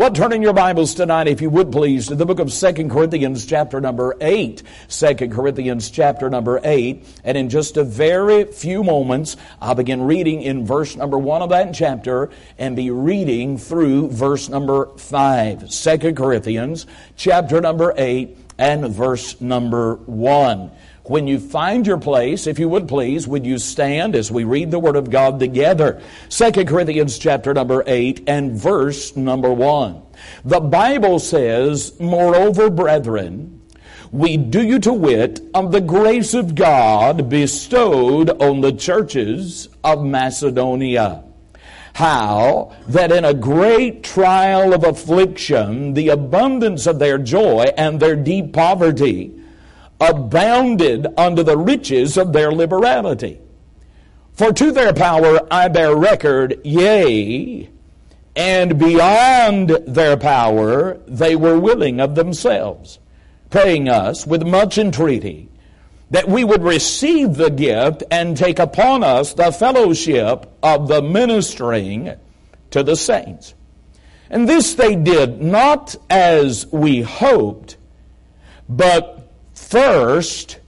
Well, turn in your Bibles tonight, if you would please, to the book of Second Corinthians, chapter number 8. 2 Corinthians, chapter number 8. And in just a very few moments, I'll begin reading in verse number 1 of that chapter and be reading through verse number 5. 2 Corinthians, chapter number 8 and verse number 1. When you find your place, if you would please, would you stand as we read the Word of God together? 2 Corinthians chapter number 8 and verse number 1. The Bible says, Moreover, brethren, we do you to wit of the grace of God bestowed on the churches of Macedonia. How that in a great trial of affliction, the abundance of their joy and their deep poverty, abounded unto the riches of their liberality. For to their power I bear record, yea, and beyond their power they were willing of themselves, praying us with much entreaty that we would receive the gift and take upon us the fellowship of the ministering to the saints. And this they did not as we hoped, but first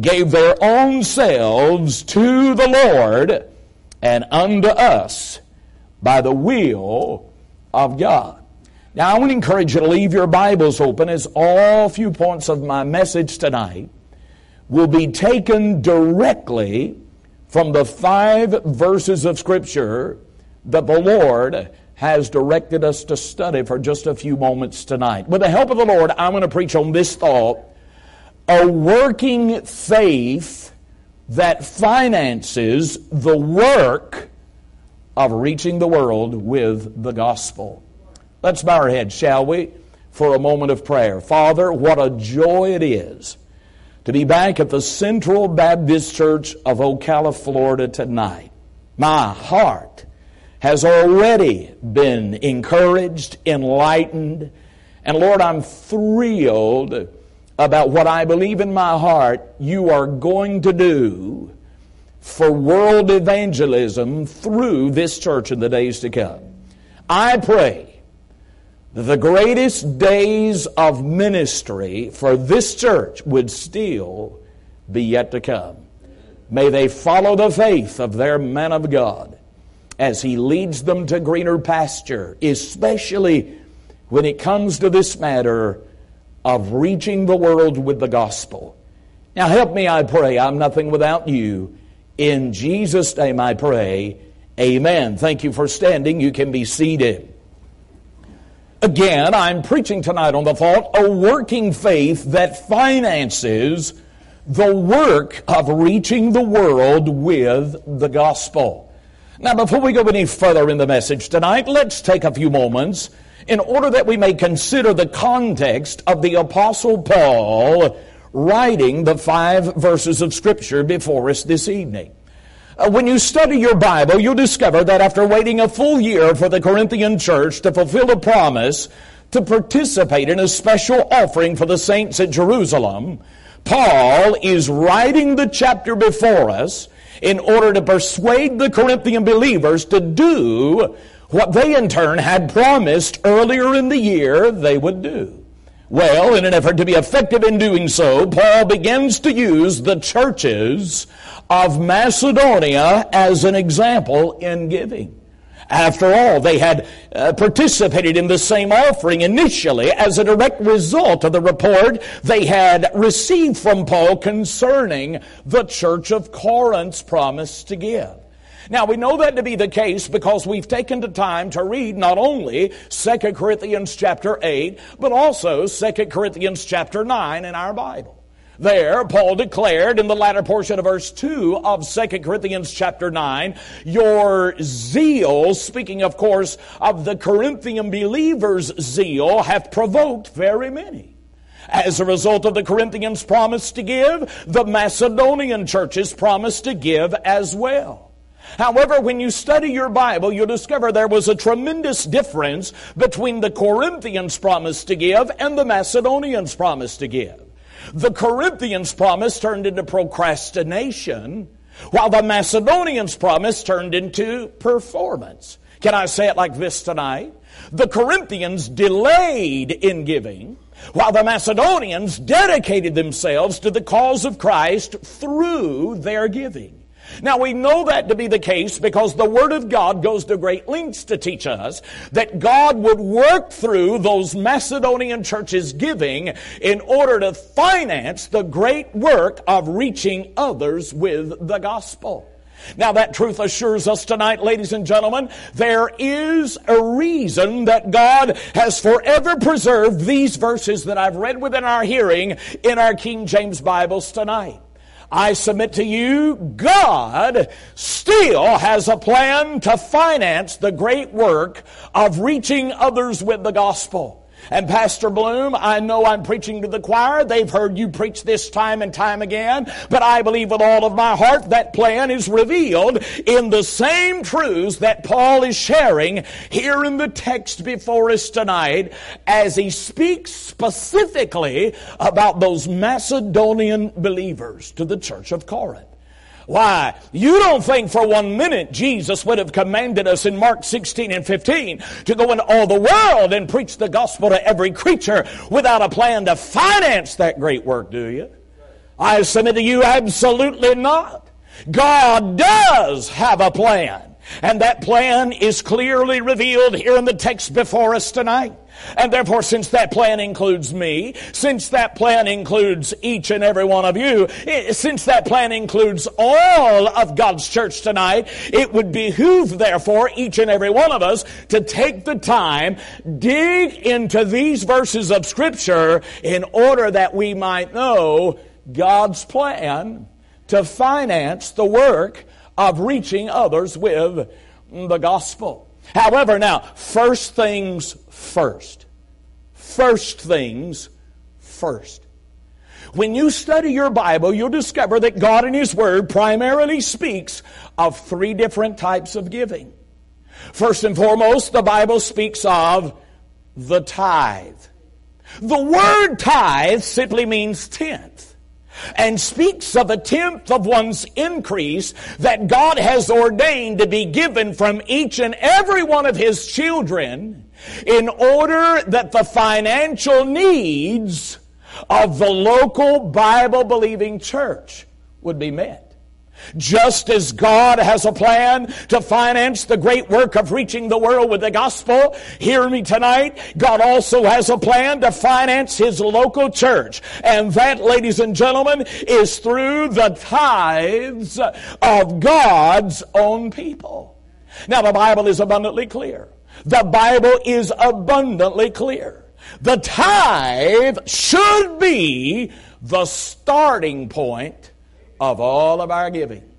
gave their own selves to the Lord and unto us by the will of God. Now, I want to encourage you to leave your Bibles open as all few points of my message tonight will be taken directly from the five verses of Scripture that the Lord has directed us to study for just a few moments tonight. With the help of the Lord, I'm going to preach on this thought a working faith that finances the work of reaching the world with the gospel. Let's bow our heads, shall we, for a moment of prayer. Father, what a joy it is to be back at the Central Baptist Church of Ocala, Florida tonight. My heart has already been encouraged, enlightened, and Lord, I'm thrilled about what I believe in my heart you are going to do for world evangelism through this church in the days to come. I pray that the greatest days of ministry for this church would still be yet to come. May they follow the faith of their man of God as he leads them to greener pasture, especially when it comes to this matter of reaching the world with the gospel. Now help me, I pray. I'm nothing without you. In Jesus' name I pray. Amen. Thank you for standing. You can be seated. Again, I'm preaching tonight on the thought, a working faith that finances the work of reaching the world with the gospel. Now, before we go any further in the message tonight, let's take a few moments in order that we may consider the context of the Apostle Paul writing the five verses of Scripture before us this evening. Uh, when you study your Bible, you'll discover that after waiting a full year for the Corinthian church to fulfill a promise to participate in a special offering for the saints at Jerusalem, Paul is writing the chapter before us in order to persuade the Corinthian believers to do what they in turn had promised earlier in the year they would do. Well, in an effort to be effective in doing so, Paul begins to use the churches of Macedonia as an example in giving. After all, they had uh, participated in the same offering initially as a direct result of the report they had received from Paul concerning the church of Corinth's promise to give. Now we know that to be the case because we've taken the time to read not only 2 Corinthians chapter 8, but also 2 Corinthians chapter 9 in our Bible. There, Paul declared in the latter portion of verse 2 of 2 Corinthians chapter 9, your zeal, speaking of course of the Corinthian believers' zeal, hath provoked very many. As a result of the Corinthians' promise to give, the Macedonian churches promised to give as well. However, when you study your Bible, you'll discover there was a tremendous difference between the Corinthians' promise to give and the Macedonians' promise to give. The Corinthians' promise turned into procrastination, while the Macedonians' promise turned into performance. Can I say it like this tonight? The Corinthians delayed in giving, while the Macedonians dedicated themselves to the cause of Christ through their giving. Now we know that to be the case because the Word of God goes to great lengths to teach us that God would work through those Macedonian churches giving in order to finance the great work of reaching others with the gospel. Now that truth assures us tonight, ladies and gentlemen, there is a reason that God has forever preserved these verses that I've read within our hearing in our King James Bibles tonight. I submit to you, God still has a plan to finance the great work of reaching others with the gospel. And Pastor Bloom, I know I'm preaching to the choir. They've heard you preach this time and time again. But I believe with all of my heart that plan is revealed in the same truths that Paul is sharing here in the text before us tonight as he speaks specifically about those Macedonian believers to the church of Corinth. Why? You don't think for one minute Jesus would have commanded us in Mark 16 and 15 to go into all the world and preach the gospel to every creature without a plan to finance that great work, do you? I submit to you, absolutely not. God does have a plan. And that plan is clearly revealed here in the text before us tonight. And therefore, since that plan includes me, since that plan includes each and every one of you, since that plan includes all of God's church tonight, it would behoove, therefore, each and every one of us to take the time, dig into these verses of Scripture in order that we might know God's plan to finance the work of reaching others with the gospel. However, now, first things first. First things first. When you study your Bible, you'll discover that God in His Word primarily speaks of three different types of giving. First and foremost, the Bible speaks of the tithe. The word tithe simply means tenth and speaks of a tenth of one's increase that God has ordained to be given from each and every one of His children in order that the financial needs of the local Bible believing church would be met. Just as God has a plan to finance the great work of reaching the world with the gospel, hear me tonight, God also has a plan to finance His local church. And that, ladies and gentlemen, is through the tithes of God's own people. Now the Bible is abundantly clear. The Bible is abundantly clear. The tithe should be the starting point of all of our giving.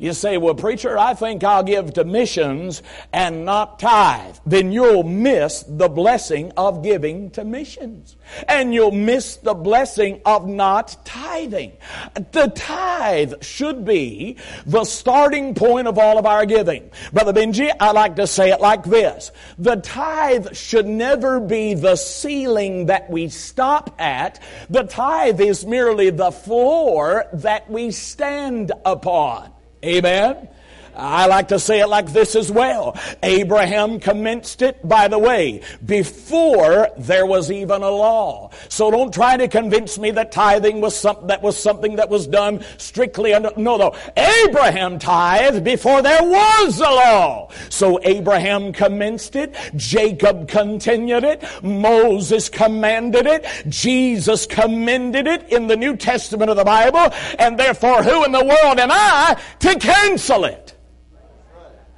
You say, well, preacher, I think I'll give to missions and not tithe. Then you'll miss the blessing of giving to missions. And you'll miss the blessing of not tithing. The tithe should be the starting point of all of our giving. Brother Benji, I like to say it like this. The tithe should never be the ceiling that we stop at. The tithe is merely the floor that we stand upon. Amen. I like to say it like this as well. Abraham commenced it, by the way, before there was even a law. So don't try to convince me that tithing was something that was something that was done strictly under, no, no. Abraham tithed before there was a law. So Abraham commenced it, Jacob continued it, Moses commanded it, Jesus commended it in the New Testament of the Bible, and therefore who in the world am I to cancel it?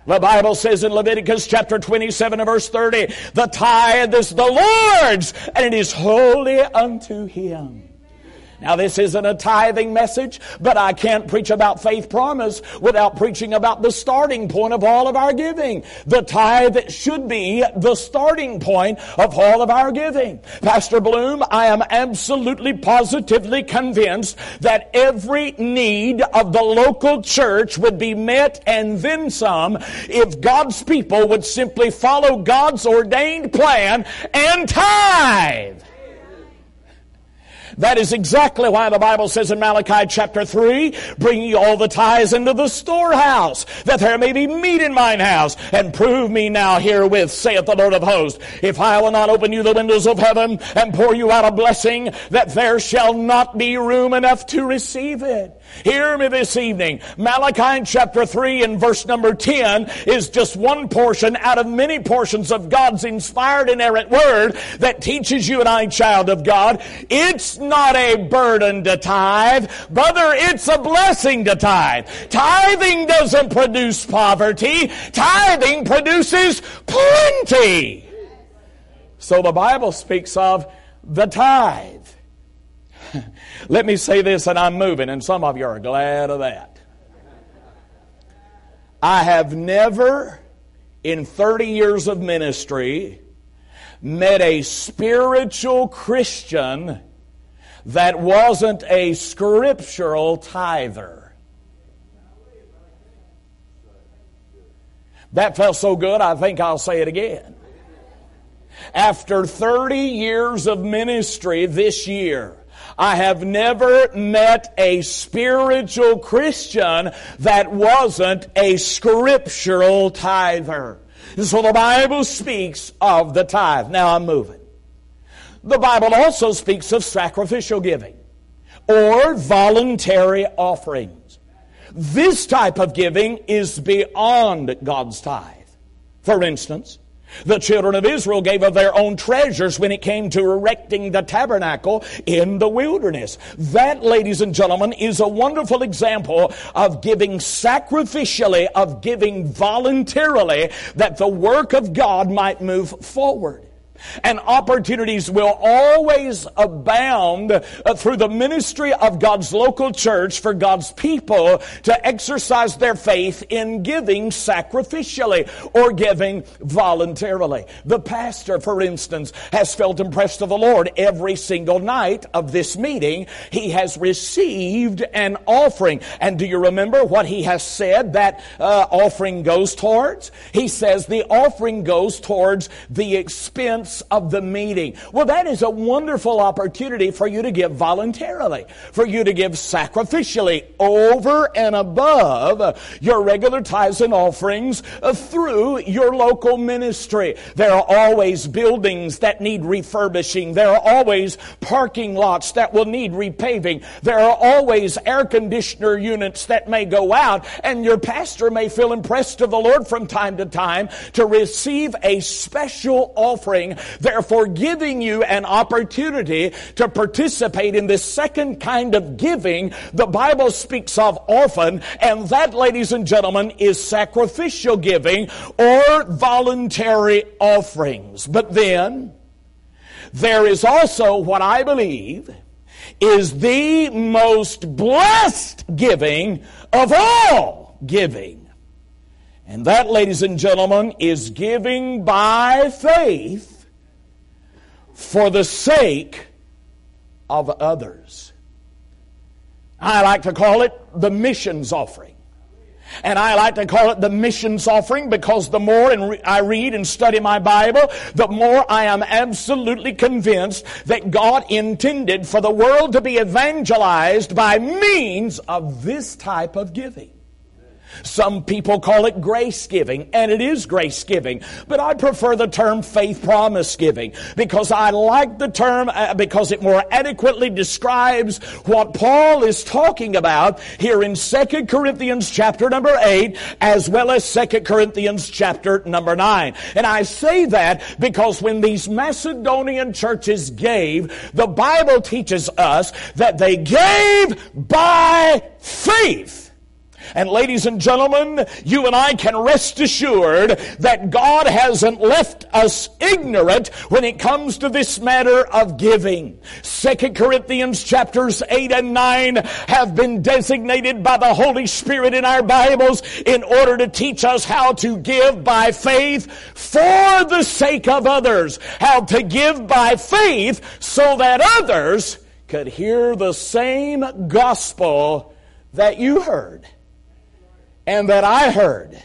The Bible says in Leviticus chapter 27 and verse 30, the tithe is the Lord's and it is holy unto him. Now, this isn't a tithing message, but I can't preach about faith promise without preaching about the starting point of all of our giving. The tithe should be the starting point of all of our giving. Pastor Bloom, I am absolutely positively convinced that every need of the local church would be met and then some if God's people would simply follow God's ordained plan and tithe. That is exactly why the Bible says in Malachi chapter 3, bring ye all the tithes into the storehouse, that there may be meat in mine house, and prove me now herewith, saith the Lord of hosts, if I will not open you the windows of heaven and pour you out a blessing, that there shall not be room enough to receive it. Hear me this evening. Malachi chapter 3 and verse number 10 is just one portion out of many portions of God's inspired inerrant word that teaches you and I, child of God. It's not a burden to tithe. Brother, it's a blessing to tithe. Tithing doesn't produce poverty. Tithing produces plenty. So the Bible speaks of the tithe. Let me say this, and I'm moving, and some of you are glad of that. I have never, in 30 years of ministry, met a spiritual Christian that wasn't a scriptural tither. That felt so good, I think I'll say it again. After 30 years of ministry this year, I have never met a spiritual Christian that wasn't a scriptural tither. So the Bible speaks of the tithe. Now I'm moving. The Bible also speaks of sacrificial giving or voluntary offerings. This type of giving is beyond God's tithe. For instance, the children of Israel gave of their own treasures when it came to erecting the tabernacle in the wilderness. That, ladies and gentlemen, is a wonderful example of giving sacrificially, of giving voluntarily, that the work of God might move forward. And opportunities will always abound uh, through the ministry of God's local church for God's people to exercise their faith in giving sacrificially or giving voluntarily. The pastor, for instance, has felt impressed of the Lord every single night of this meeting. He has received an offering. And do you remember what he has said that uh, offering goes towards? He says the offering goes towards the expense of the meeting. Well, that is a wonderful opportunity for you to give voluntarily, for you to give sacrificially over and above your regular tithes and offerings uh, through your local ministry. There are always buildings that need refurbishing. There are always parking lots that will need repaving. There are always air conditioner units that may go out and your pastor may feel impressed of the Lord from time to time to receive a special offering therefore giving you an opportunity to participate in this second kind of giving the Bible speaks of often, and that, ladies and gentlemen, is sacrificial giving or voluntary offerings. But then, there is also what I believe is the most blessed giving of all giving. And that, ladies and gentlemen, is giving by faith for the sake of others. I like to call it the missions offering. And I like to call it the missions offering because the more I read and study my Bible, the more I am absolutely convinced that God intended for the world to be evangelized by means of this type of giving. Some people call it grace giving, and it is grace giving. But I prefer the term faith promise giving because I like the term uh, because it more adequately describes what Paul is talking about here in 2 Corinthians chapter number 8 as well as 2 Corinthians chapter number 9. And I say that because when these Macedonian churches gave, the Bible teaches us that they gave by faith. And ladies and gentlemen, you and I can rest assured that God hasn't left us ignorant when it comes to this matter of giving. Second Corinthians chapters 8 and 9 have been designated by the Holy Spirit in our Bibles in order to teach us how to give by faith for the sake of others. How to give by faith so that others could hear the same gospel that you heard and that I heard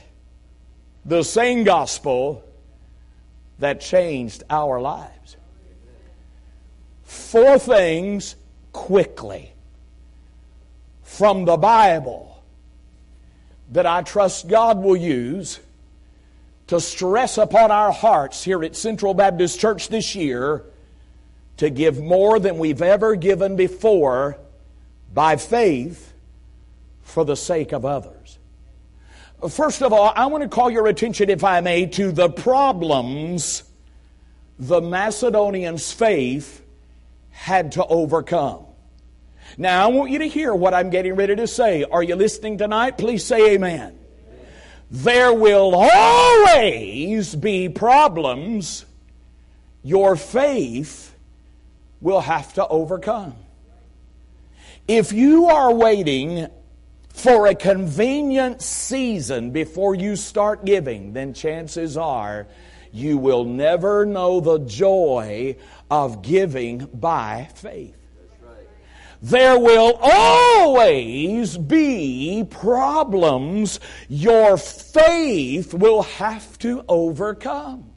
the same gospel that changed our lives. Four things quickly from the Bible that I trust God will use to stress upon our hearts here at Central Baptist Church this year to give more than we've ever given before by faith for the sake of others. First of all, I want to call your attention, if I may, to the problems the Macedonians' faith had to overcome. Now, I want you to hear what I'm getting ready to say. Are you listening tonight? Please say amen. There will always be problems your faith will have to overcome. If you are waiting for a convenient season before you start giving, then chances are you will never know the joy of giving by faith. There will always be problems your faith will have to overcome.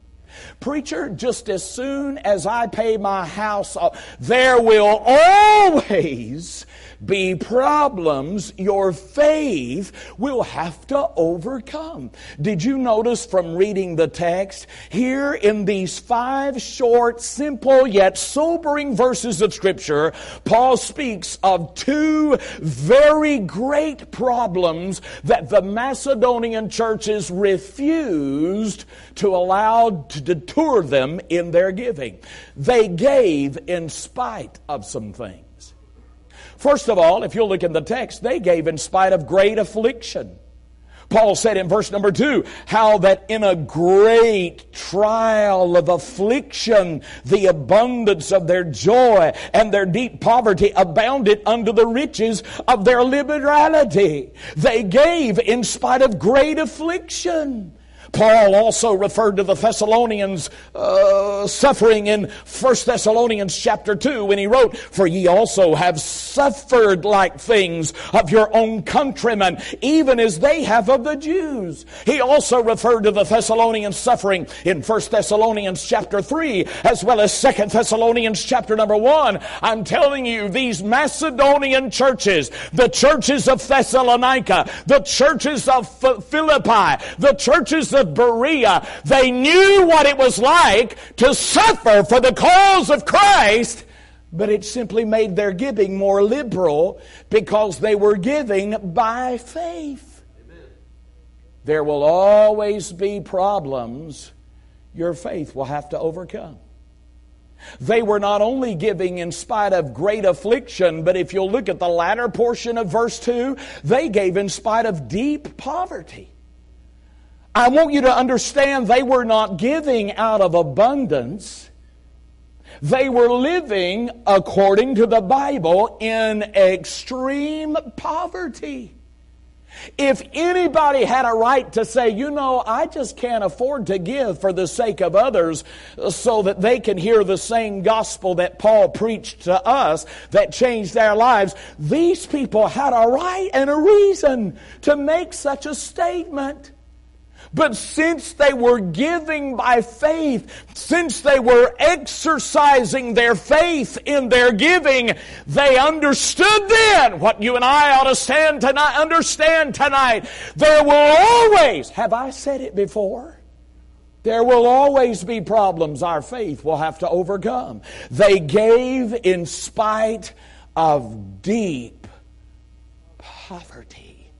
Preacher, just as soon as I pay my house off, there will always be problems your faith will have to overcome. Did you notice from reading the text here in these five short, simple, yet sobering verses of Scripture, Paul speaks of two very great problems that the Macedonian churches refused to allow to deter them in their giving. They gave in spite of some things. First of all, if you'll look in the text, they gave in spite of great affliction. Paul said in verse number two, how that in a great trial of affliction, the abundance of their joy and their deep poverty abounded unto the riches of their liberality. They gave in spite of great affliction. Paul also referred to the Thessalonians uh, suffering in 1 Thessalonians chapter 2 when he wrote, For ye also have suffered like things of your own countrymen, even as they have of the Jews. He also referred to the Thessalonians suffering in 1 Thessalonians chapter 3 as well as 2 Thessalonians chapter number 1. I'm telling you, these Macedonian churches, the churches of Thessalonica, the churches of Philippi, the churches of of Berea, they knew what it was like to suffer for the cause of Christ, but it simply made their giving more liberal because they were giving by faith. Amen. There will always be problems your faith will have to overcome. They were not only giving in spite of great affliction, but if you'll look at the latter portion of verse 2, they gave in spite of deep poverty. I want you to understand they were not giving out of abundance. They were living according to the Bible in extreme poverty. If anybody had a right to say, you know, I just can't afford to give for the sake of others so that they can hear the same gospel that Paul preached to us that changed their lives, these people had a right and a reason to make such a statement. But since they were giving by faith, since they were exercising their faith in their giving, they understood then what you and I ought to stand tonight, understand tonight. There will always, have I said it before? There will always be problems our faith will have to overcome. They gave in spite of deep poverty.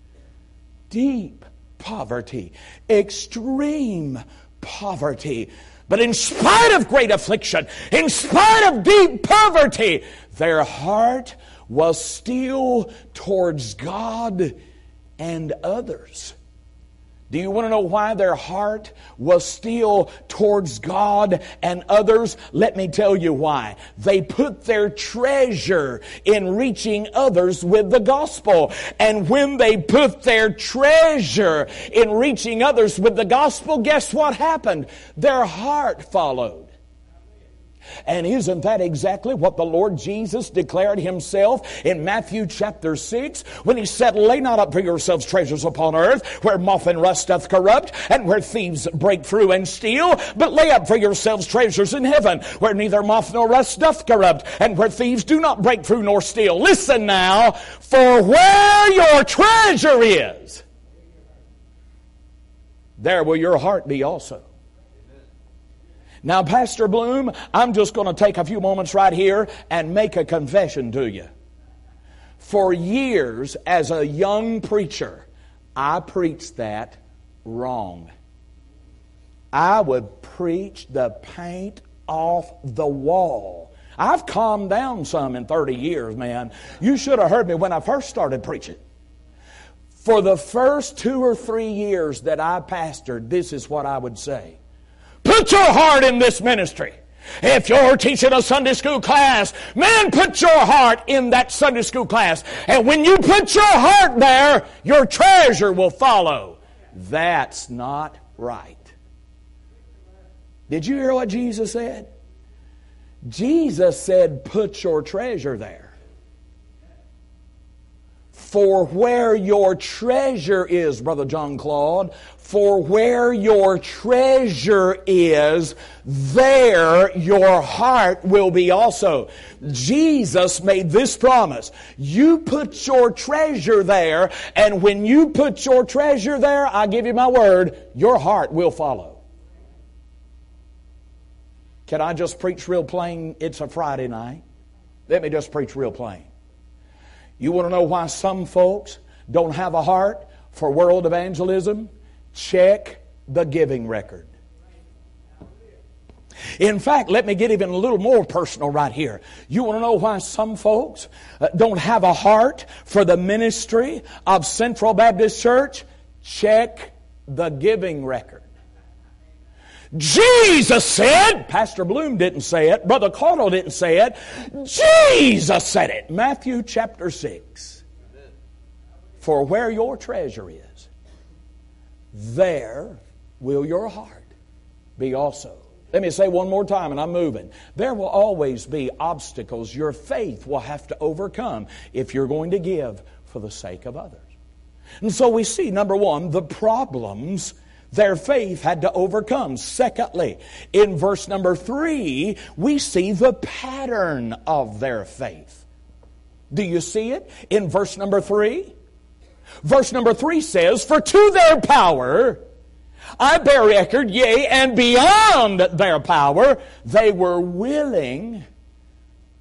Deep poverty, extreme poverty. But in spite of great affliction, in spite of deep poverty, their heart was still towards God and others. Do you want to know why their heart was still towards God and others? Let me tell you why. They put their treasure in reaching others with the gospel. And when they put their treasure in reaching others with the gospel, guess what happened? Their heart followed. And isn't that exactly what the Lord Jesus declared himself in Matthew chapter 6 when he said, Lay not up for yourselves treasures upon earth where moth and rust doth corrupt and where thieves break through and steal, but lay up for yourselves treasures in heaven where neither moth nor rust doth corrupt and where thieves do not break through nor steal. Listen now, for where your treasure is, there will your heart be also. Now, Pastor Bloom, I'm just going to take a few moments right here and make a confession to you. For years, as a young preacher, I preached that wrong. I would preach the paint off the wall. I've calmed down some in 30 years, man. You should have heard me when I first started preaching. For the first two or three years that I pastored, this is what I would say. Put your heart in this ministry. If you're teaching a Sunday school class, man, put your heart in that Sunday school class. And when you put your heart there, your treasure will follow. That's not right. Did you hear what Jesus said? Jesus said, put your treasure there. For where your treasure is, Brother John Claude, for where your treasure is, there your heart will be also. Jesus made this promise. You put your treasure there, and when you put your treasure there, I give you my word, your heart will follow. Can I just preach real plain? It's a Friday night. Let me just preach real plain. You want to know why some folks don't have a heart for world evangelism? Check the giving record. In fact, let me get even a little more personal right here. You want to know why some folks uh, don't have a heart for the ministry of Central Baptist Church? Check the giving record. Jesus said, Pastor Bloom didn't say it, Brother Caudill didn't say it, Jesus said it. Matthew chapter 6. For where your treasure is, there will your heart be also. Let me say one more time, and I'm moving. There will always be obstacles your faith will have to overcome if you're going to give for the sake of others. And so we see, number one, the problems their faith had to overcome. Secondly, in verse number three, we see the pattern of their faith. Do you see it in verse number three? Verse number three says, For to their power I bear record, yea, and beyond their power, they were willing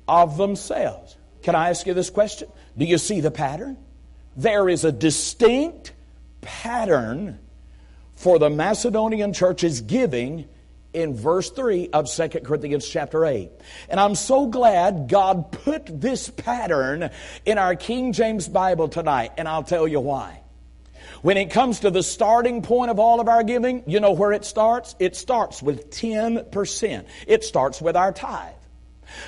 of themselves. Can I ask you this question? Do you see the pattern? There is a distinct pattern for the Macedonian church's giving in verse 3 of 2 Corinthians chapter 8. And I'm so glad God put this pattern in our King James Bible tonight, and I'll tell you why. When it comes to the starting point of all of our giving, you know where it starts? It starts with 10%. It starts with our tithe.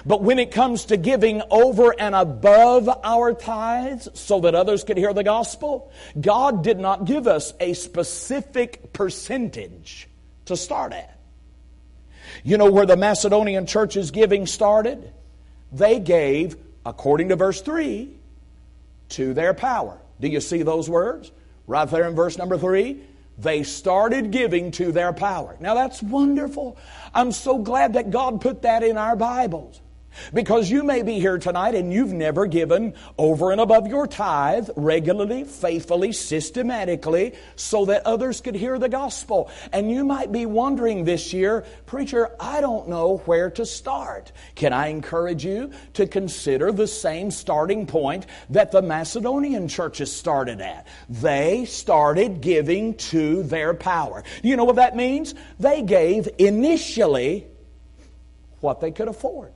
But when it comes to giving over and above our tithes so that others could hear the gospel, God did not give us a specific percentage to start at. You know where the Macedonian church's giving started? They gave, according to verse 3, to their power. Do you see those words? Right there in verse number 3. They started giving to their power. Now that's wonderful. I'm so glad that God put that in our Bibles. Because you may be here tonight and you've never given over and above your tithe regularly, faithfully, systematically, so that others could hear the gospel. And you might be wondering this year, Preacher, I don't know where to start. Can I encourage you to consider the same starting point that the Macedonian churches started at? They started giving to their power. You know what that means? They gave initially what they could afford.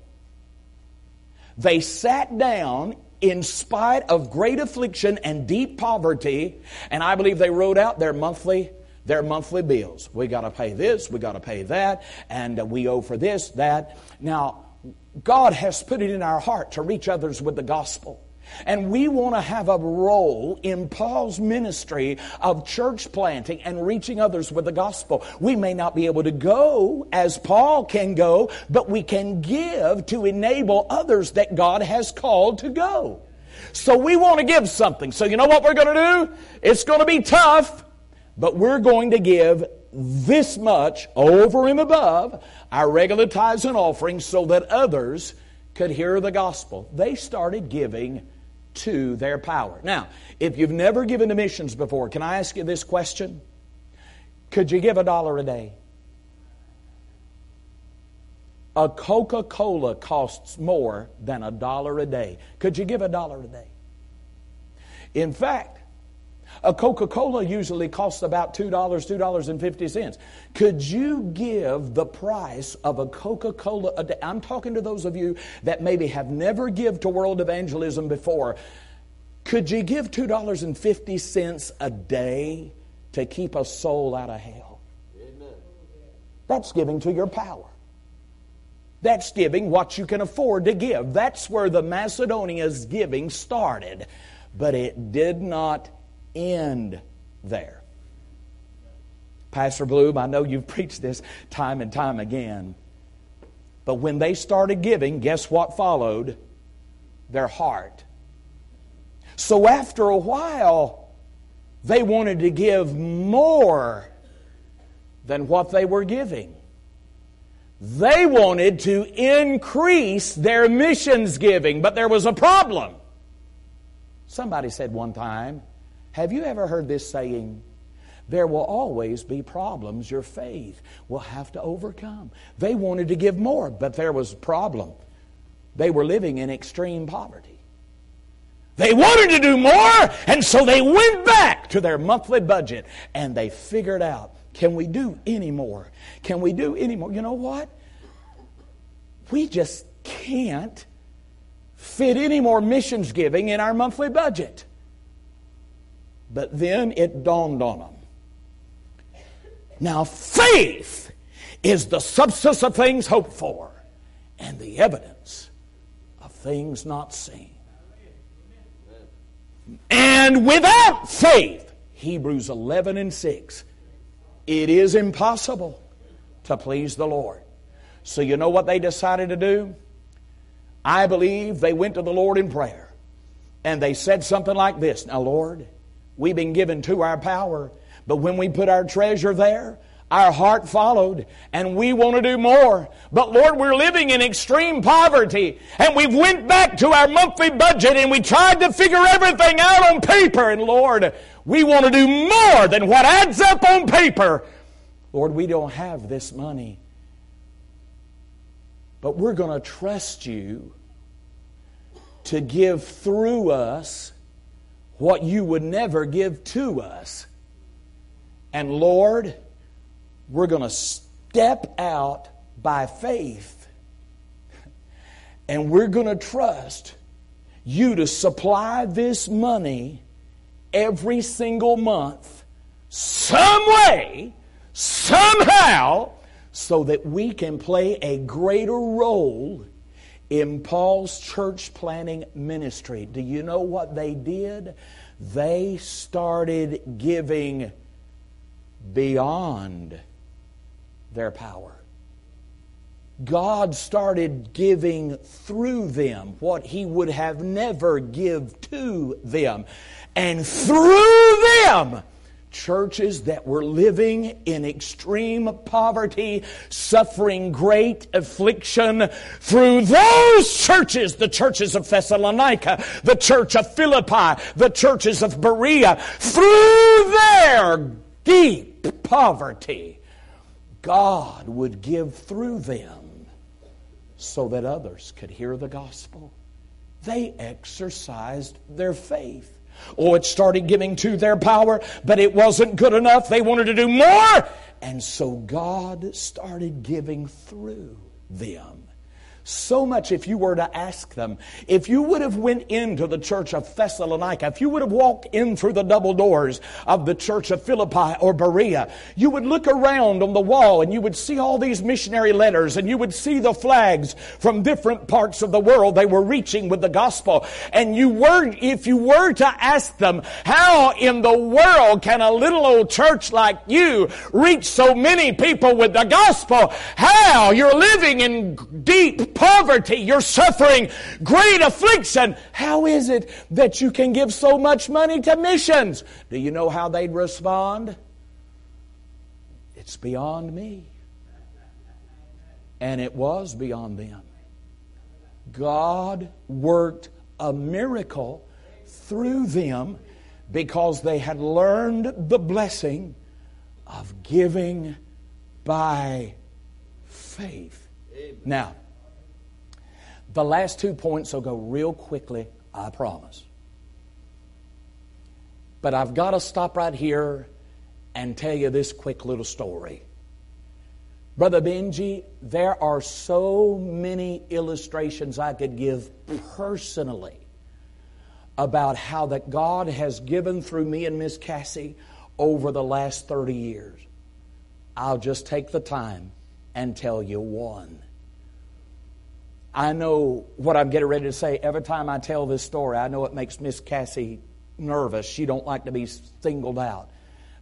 They sat down in spite of great affliction and deep poverty, and I believe they wrote out their monthly their monthly bills. We got to pay this, we got to pay that, and we owe for this, that. Now, God has put it in our heart to reach others with the gospel. And we want to have a role in Paul's ministry of church planting and reaching others with the gospel. We may not be able to go as Paul can go, but we can give to enable others that God has called to go. So we want to give something. So you know what we're going to do? It's going to be tough, but we're going to give this much over and above our regular tithes and offerings so that others could hear the gospel. They started giving to their power. Now, if you've never given to missions before, can I ask you this question? Could you give a dollar a day? A Coca Cola costs more than a dollar a day. Could you give a dollar a day? In fact, a Coca Cola usually costs about $2, $2.50. Could you give the price of a Coca Cola a day? I'm talking to those of you that maybe have never give to world evangelism before. Could you give $2.50 a day to keep a soul out of hell? Amen. That's giving to your power. That's giving what you can afford to give. That's where the Macedonia's giving started. But it did not end there. Pastor Bloom, I know you've preached this time and time again. But when they started giving, guess what followed? Their heart. So after a while, they wanted to give more than what they were giving. They wanted to increase their missions giving, but there was a problem. Somebody said one time, have you ever heard this saying? There will always be problems your faith will have to overcome. They wanted to give more, but there was a problem. They were living in extreme poverty. They wanted to do more, and so they went back to their monthly budget and they figured out can we do any more? Can we do any more? You know what? We just can't fit any more missions giving in our monthly budget. But then it dawned on them. Now, faith is the substance of things hoped for and the evidence of things not seen. And without faith, Hebrews 11 and 6, it is impossible to please the Lord. So, you know what they decided to do? I believe they went to the Lord in prayer and they said something like this Now, Lord, We've been given to our power. But when we put our treasure there, our heart followed and we want to do more. But Lord, we're living in extreme poverty and we've went back to our monthly budget and we tried to figure everything out on paper. And Lord, we want to do more than what adds up on paper. Lord, we don't have this money. But we're going to trust you to give through us what you would never give to us. And Lord, we're going to step out by faith and we're going to trust you to supply this money every single month, some way, somehow, so that we can play a greater role in Paul's church planting ministry. Do you know what they did? They started giving beyond their power. God started giving through them what He would have never give to them. And through them, churches that were living in extreme poverty, suffering great affliction. Through those churches, the churches of Thessalonica, the church of Philippi, the churches of Berea, through their deep poverty, God would give through them so that others could hear the gospel. They exercised their faith. Oh, it started giving to their power, but it wasn't good enough. They wanted to do more. And so God started giving through them so much if you were to ask them. If you would have went into the church of Thessalonica, if you would have walked in through the double doors of the church of Philippi or Berea, you would look around on the wall and you would see all these missionary letters and you would see the flags from different parts of the world they were reaching with the gospel. And you were, if you were to ask them, how in the world can a little old church like you reach so many people with the gospel? How? You're living in deep poverty, you're suffering great affliction. How is it that you can give so much money to missions? Do you know how they'd respond? It's beyond me. And it was beyond them. God worked a miracle through them because they had learned the blessing of giving by faith. Amen. Now, the last two points will go real quickly, I promise. But I've got to stop right here and tell you this quick little story. Brother Benji, there are so many illustrations I could give personally about how that God has given through me and Miss Cassie over the last 30 years. I'll just take the time and tell you one. I know what I'm getting ready to say. Every time I tell this story, I know it makes Miss Cassie nervous. She don't like to be singled out.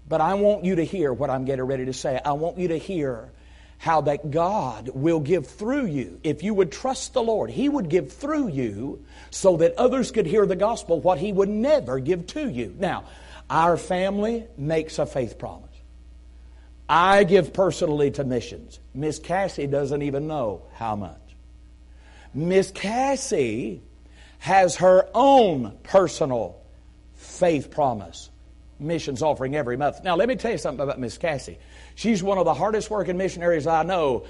But I want you to hear what I'm getting ready to say. I want you to hear how that God will give through you. If you would trust the Lord, He would give through you so that others could hear the gospel what He would never give to you. Now, our family makes a faith promise. I give personally to missions. Miss Cassie doesn't even know how much. Miss Cassie has her own personal faith promise missions offering every month. Now, let me tell you something about Miss Cassie. She's one of the hardest working missionaries I know,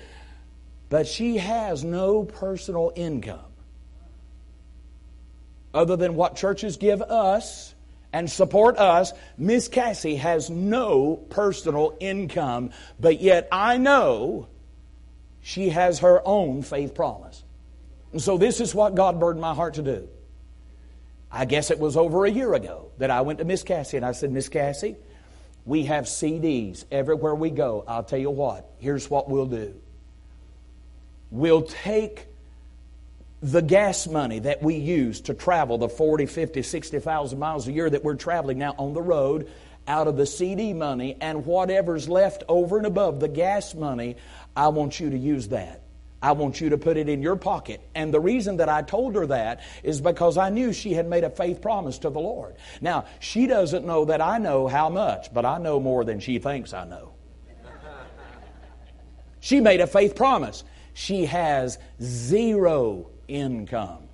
but she has no personal income other than what churches give us and support us. Miss Cassie has no personal income, but yet I know she has her own faith promise. And so this is what God burdened my heart to do. I guess it was over a year ago that I went to Miss Cassie and I said, Miss Cassie, we have CDs everywhere we go. I'll tell you what, here's what we'll do. We'll take the gas money that we use to travel the 40, 50, 60,000 miles a year that we're traveling now on the road out of the CD money and whatever's left over and above the gas money, I want you to use that. I want you to put it in your pocket. And the reason that I told her that is because I knew she had made a faith promise to the Lord. Now, she doesn't know that I know how much, but I know more than she thinks I know. She made a faith promise. She has zero income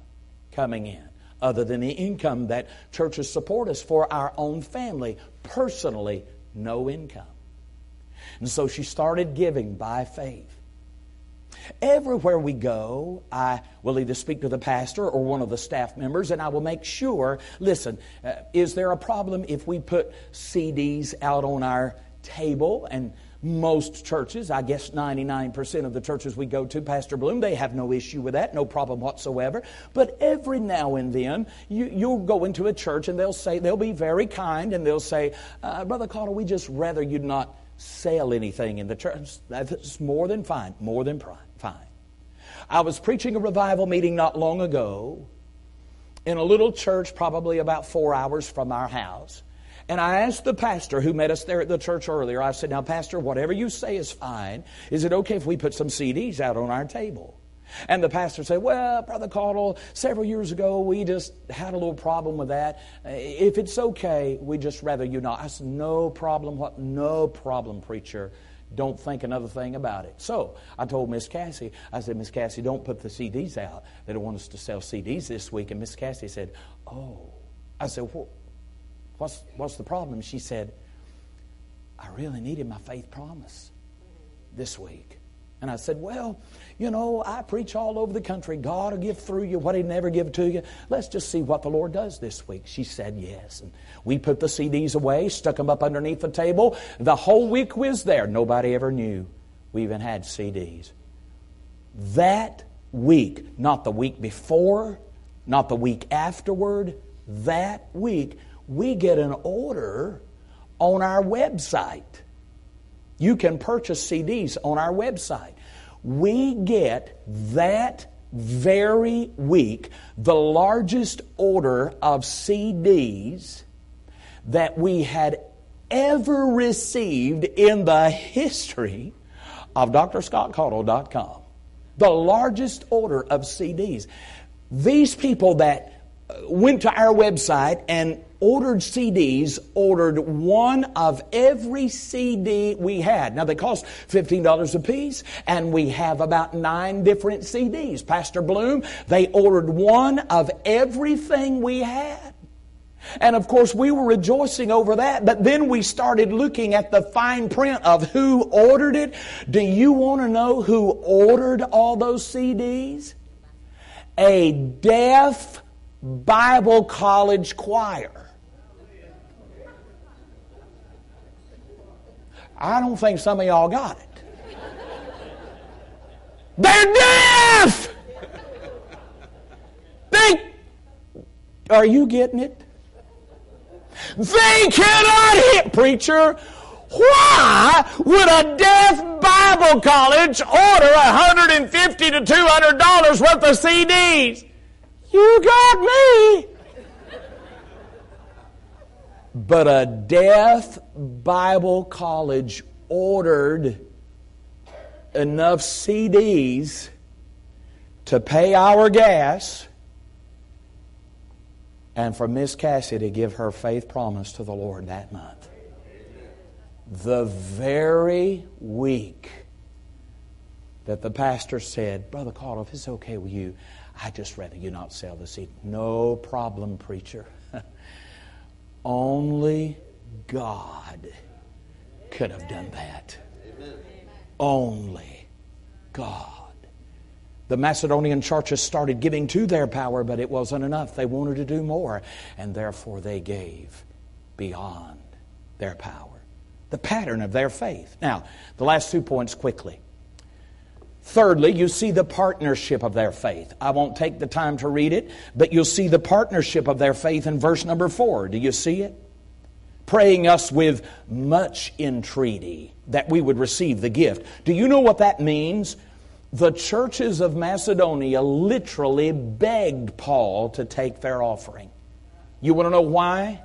coming in other than the income that churches support us for our own family. Personally, no income. And so she started giving by faith. Everywhere we go, I will either speak to the pastor or one of the staff members, and I will make sure listen, uh, is there a problem if we put CDs out on our table? And most churches, I guess 99% of the churches we go to, Pastor Bloom, they have no issue with that, no problem whatsoever. But every now and then, you, will go into a church and they'll say, they'll be very kind and they'll say, uh, Brother Caudill, we just rather you'd not sell anything in the church. That's more than fine, more than fine. I was preaching a revival meeting not long ago in a little church, probably about four hours from our house. And I asked the pastor who met us there at the church earlier, I said, Now, Pastor, whatever you say is fine. Is it okay if we put some CDs out on our table? And the pastor said, Well, Brother Caudill, several years ago we just had a little problem with that. Uh, if it's okay, we just rather you not. I said, No problem. What? No problem, preacher. Don't think another thing about it. So I told Miss Cassie, I said, Miss Cassie, don't put the CDs out. They don't want us to sell CDs this week. And Miss Cassie said, Oh. I said, What what's, what's the problem? She said, I really needed my faith promise this week. And I said, Well, you know, I preach all over the country. God will give through you what He'd never give to you. Let's just see what the Lord does this week. She said yes. And we put the CDs away, stuck them up underneath the table. The whole week was there. Nobody ever knew we even had CDs. That week, not the week before, not the week afterward, that week, we get an order on our website. You can purchase CDs on our website. We get that very week the largest order of CDs that we had ever received in the history of drscottcaudill.com. The largest order of CDs. These people that uh, went to our website and ordered CDs, ordered one of every CD we had. Now they cost $15 a piece, and we have about nine different CDs. Pastor Bloom, they ordered one of everything we had. And of course, we were rejoicing over that, but then we started looking at the fine print of who ordered it. Do you want to know who ordered all those CDs? A deaf Bible college choir. I don't think some of y'all got it. They're deaf! They, are you getting it? They cannot hear. Preacher, why would a deaf Bible college order 150 to $200 worth of CDs? You got me. But a deaf Bible college ordered enough CDs to pay our gas and for Miss Cassie to give her faith promise to the Lord that month. The very week that the pastor said, Brother Caudill, if it's okay with you, I'd just rather you not sell the seed. No problem, preacher. Only God could have done that. Only God. The Macedonian churches started giving to their power, but it wasn't enough. They wanted to do more, and therefore they gave beyond their power. The pattern of their faith. Now, the last two points quickly. Thirdly, you see the partnership of their faith. I won't take the time to read it, but you'll see the partnership of their faith in verse number four. Do you see it? Praying us with much entreaty that we would receive the gift. Do you know what that means? the churches of Macedonia literally begged Paul to take their offering. You want to know why?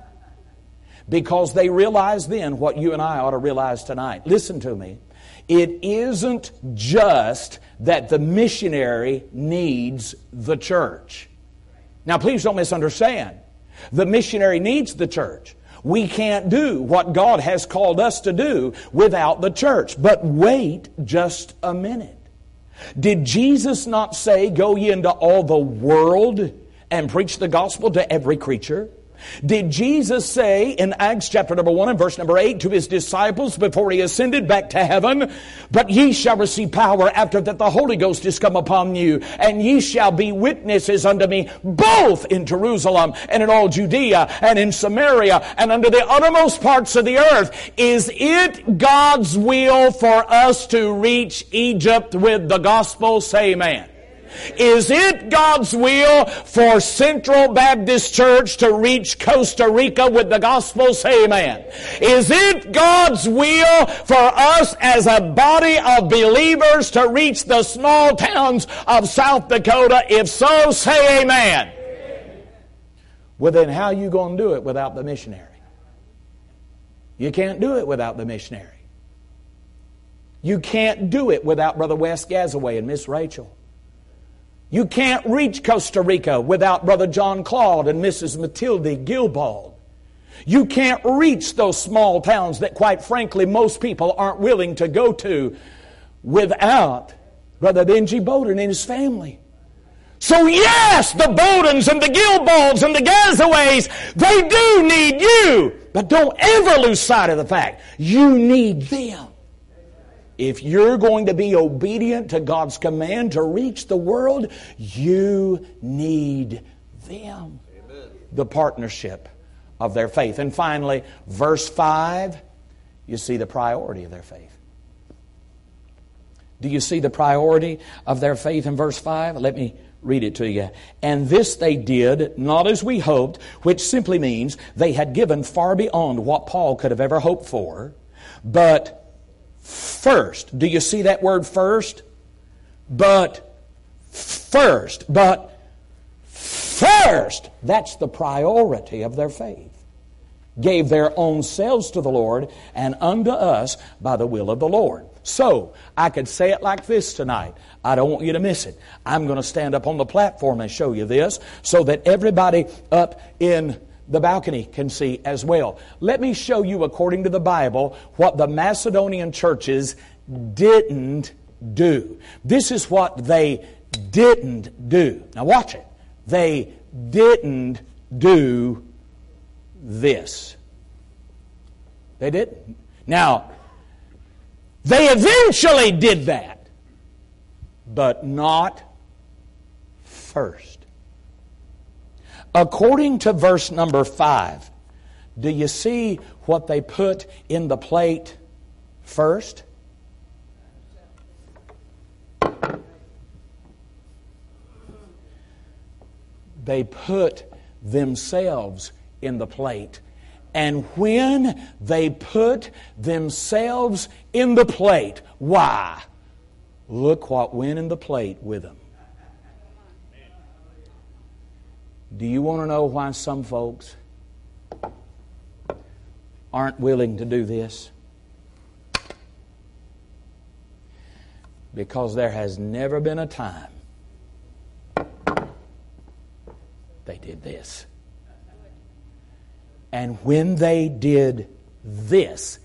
Because they realized then what you and I ought to realize tonight. Listen to me. It isn't just that the missionary needs the church. Now, please don't misunderstand. The missionary needs the church. We can't do what God has called us to do without the church. But wait just a minute. Did Jesus not say, Go ye into all the world and preach the gospel to every creature? Did Jesus say in Acts chapter number 1 and verse number 8 to his disciples before he ascended back to heaven, But ye shall receive power after that the Holy Ghost is come upon you, and ye shall be witnesses unto me both in Jerusalem and in all Judea and in Samaria and unto the uttermost parts of the earth. Is it God's will for us to reach Egypt with the gospel? Say amen. Is it God's will for Central Baptist Church to reach Costa Rica with the gospel? Say amen. Is it God's will for us as a body of believers to reach the small towns of South Dakota? If so, say amen. Well, then how you going to do it without the missionary? You can't do it without the missionary. You can't do it without Brother Wes Gazaway and Miss Rachel. You can't reach Costa Rica without Brother John Claude and Mrs. Matilda Gilbald. You can't reach those small towns that, quite frankly, most people aren't willing to go to without Brother Benji Bowden and his family. So yes, the Bowdens and the Gilbalds and the Gazaways, they do need you. But don't ever lose sight of the fact you need them. If you're going to be obedient to God's command to reach the world, you need them. Amen. The partnership of their faith. And finally, verse 5, you see the priority of their faith. Do you see the priority of their faith in verse 5? Let me read it to you. And this they did, not as we hoped, which simply means they had given far beyond what Paul could have ever hoped for, but first. Do you see that word first? But first. But first. That's the priority of their faith gave their own selves to the Lord and unto us by the will of the Lord. So, I could say it like this tonight. I don't want you to miss it. I'm going to stand up on the platform and show you this so that everybody up in the balcony can see as well. Let me show you, according to the Bible, what the Macedonian churches didn't do. This is what they didn't do. Now, watch it. They didn't do this. They didn't. Now, they eventually did that, but not first. According to verse number 5, do you see what they put in the plate first? They put themselves in the plate. And when they put themselves in the plate, why? Look what went in the plate with them. Do you want to know why some folks aren't willing to do this? Because there has never been a time they did this. And when they did this,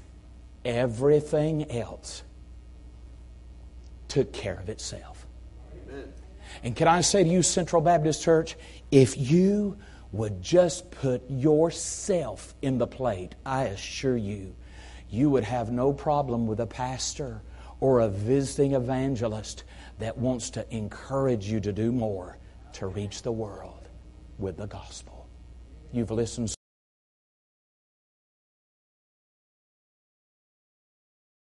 everything else took care of itself. Amen. And can I say to you, Central Baptist Church, if you would just put yourself in the plate, I assure you, you would have no problem with a pastor or a visiting evangelist that wants to encourage you to do more to reach the world with the gospel. You've listened.